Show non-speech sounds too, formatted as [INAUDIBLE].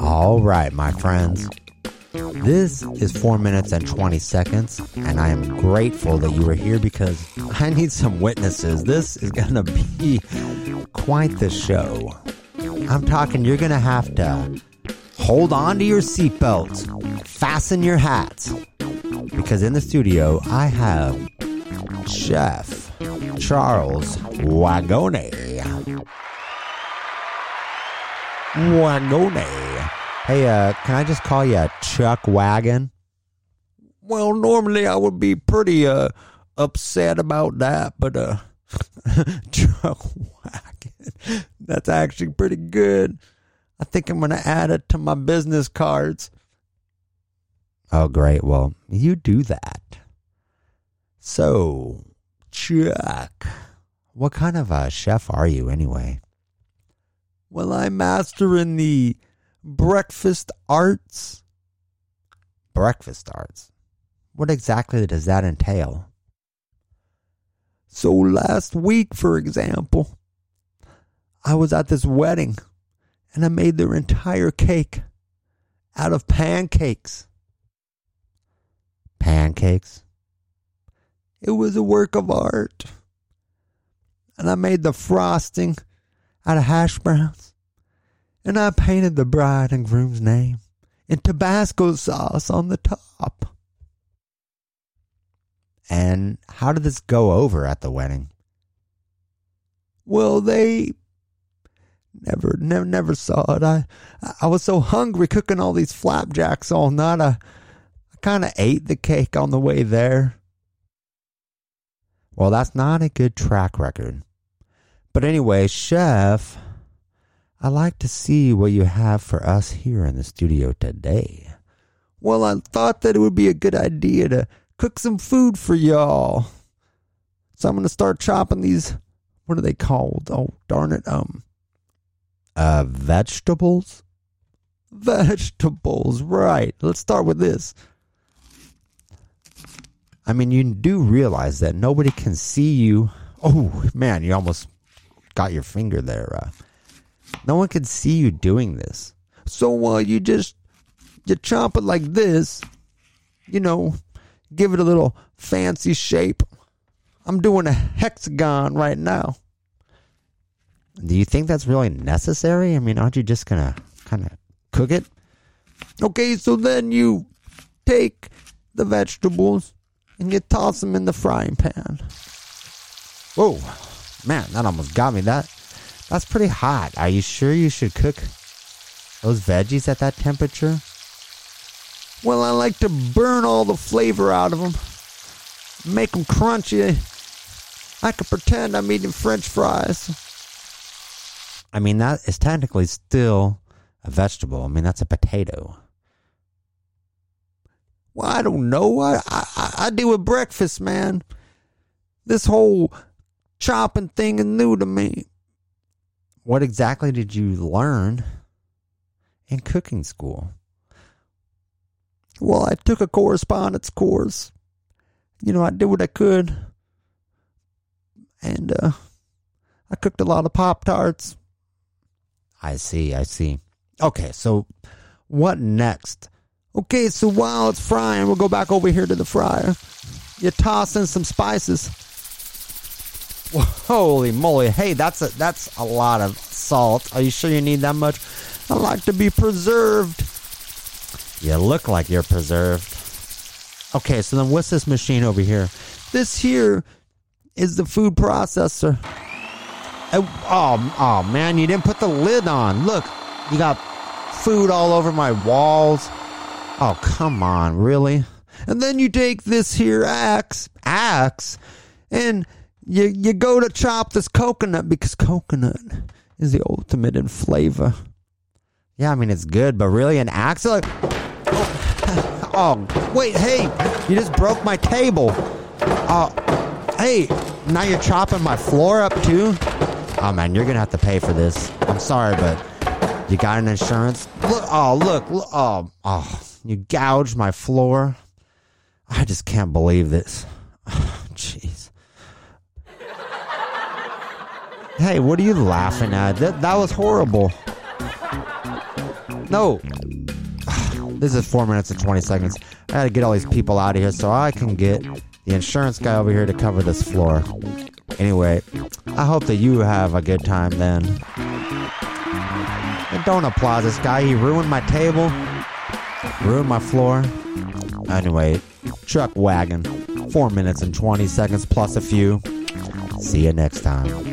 All right, my friends. This is 4 minutes and 20 seconds, and I am grateful that you are here because I need some witnesses. This is going [LAUGHS] to be quite the show. I'm talking, you're going to have to hold on to your seatbelts, fasten your hats, because in the studio I have Chef Charles Wagone. Wagone. Hey, uh, can I just call you Chuck Wagon? Well, normally I would be pretty uh upset about that, but uh [LAUGHS] Chuck Wagon. That's actually pretty good. I think I'm gonna add it to my business cards. Oh great. Well, you do that. So, Chuck, what kind of a chef are you anyway? Well, I'm master in the breakfast arts. Breakfast arts? What exactly does that entail? So, last week, for example, I was at this wedding and I made their entire cake out of pancakes. Pancakes? It was a work of art. And I made the frosting out of hash browns. And I painted the bride and groom's name in Tabasco sauce on the top. And how did this go over at the wedding? Well, they never, never, never saw it. I, I was so hungry cooking all these flapjacks all night. I, I kind of ate the cake on the way there. Well, that's not a good track record. But anyway, chef, I'd like to see what you have for us here in the studio today. Well, I thought that it would be a good idea to cook some food for y'all. So I'm going to start chopping these what are they called? Oh, darn it. Um uh vegetables? Vegetables, right. Let's start with this. I mean, you do realize that nobody can see you. Oh, man, you almost got your finger there. Uh, no one can see you doing this. So uh, you just you chop it like this, you know, give it a little fancy shape. I'm doing a hexagon right now. Do you think that's really necessary? I mean, aren't you just gonna kind of cook it? Okay, so then you take the vegetables and you toss them in the frying pan. Whoa, man, that almost got me. That that's pretty hot. Are you sure you should cook those veggies at that temperature? Well, I like to burn all the flavor out of them, make them crunchy. I could pretend I'm eating French fries. I mean, that is technically still a vegetable. I mean, that's a potato. Well, I don't know. I, I, I do a breakfast, man. This whole chopping thing is new to me. What exactly did you learn in cooking school? Well, I took a correspondence course. You know, I did what I could. And uh, I cooked a lot of Pop Tarts. I see, I see. Okay, so what next? Okay, so while it's frying, we'll go back over here to the fryer. You toss in some spices. [LAUGHS] Holy moly! Hey, that's a that's a lot of salt. Are you sure you need that much? I like to be preserved. You look like you're preserved. Okay, so then what's this machine over here? This here is the food processor. Uh, oh, oh, oh man, you didn't put the lid on. Look, you got food all over my walls. Oh, come on, really? And then you take this here axe, axe, and you you go to chop this coconut because coconut is the ultimate in flavor. Yeah, I mean it's good, but really an axe like [LAUGHS] oh, oh wait, hey, you just broke my table. Oh, uh, hey, now you're chopping my floor up too. Oh man, you're gonna have to pay for this. I'm sorry, but you got an insurance? Look, oh look, look oh oh, you gouged my floor. I just can't believe this. Hey, what are you laughing at? That, that was horrible. No. This is four minutes and 20 seconds. I gotta get all these people out of here so I can get the insurance guy over here to cover this floor. Anyway, I hope that you have a good time then. And don't applaud this guy. He ruined my table, ruined my floor. Anyway, truck wagon. Four minutes and 20 seconds plus a few. See you next time.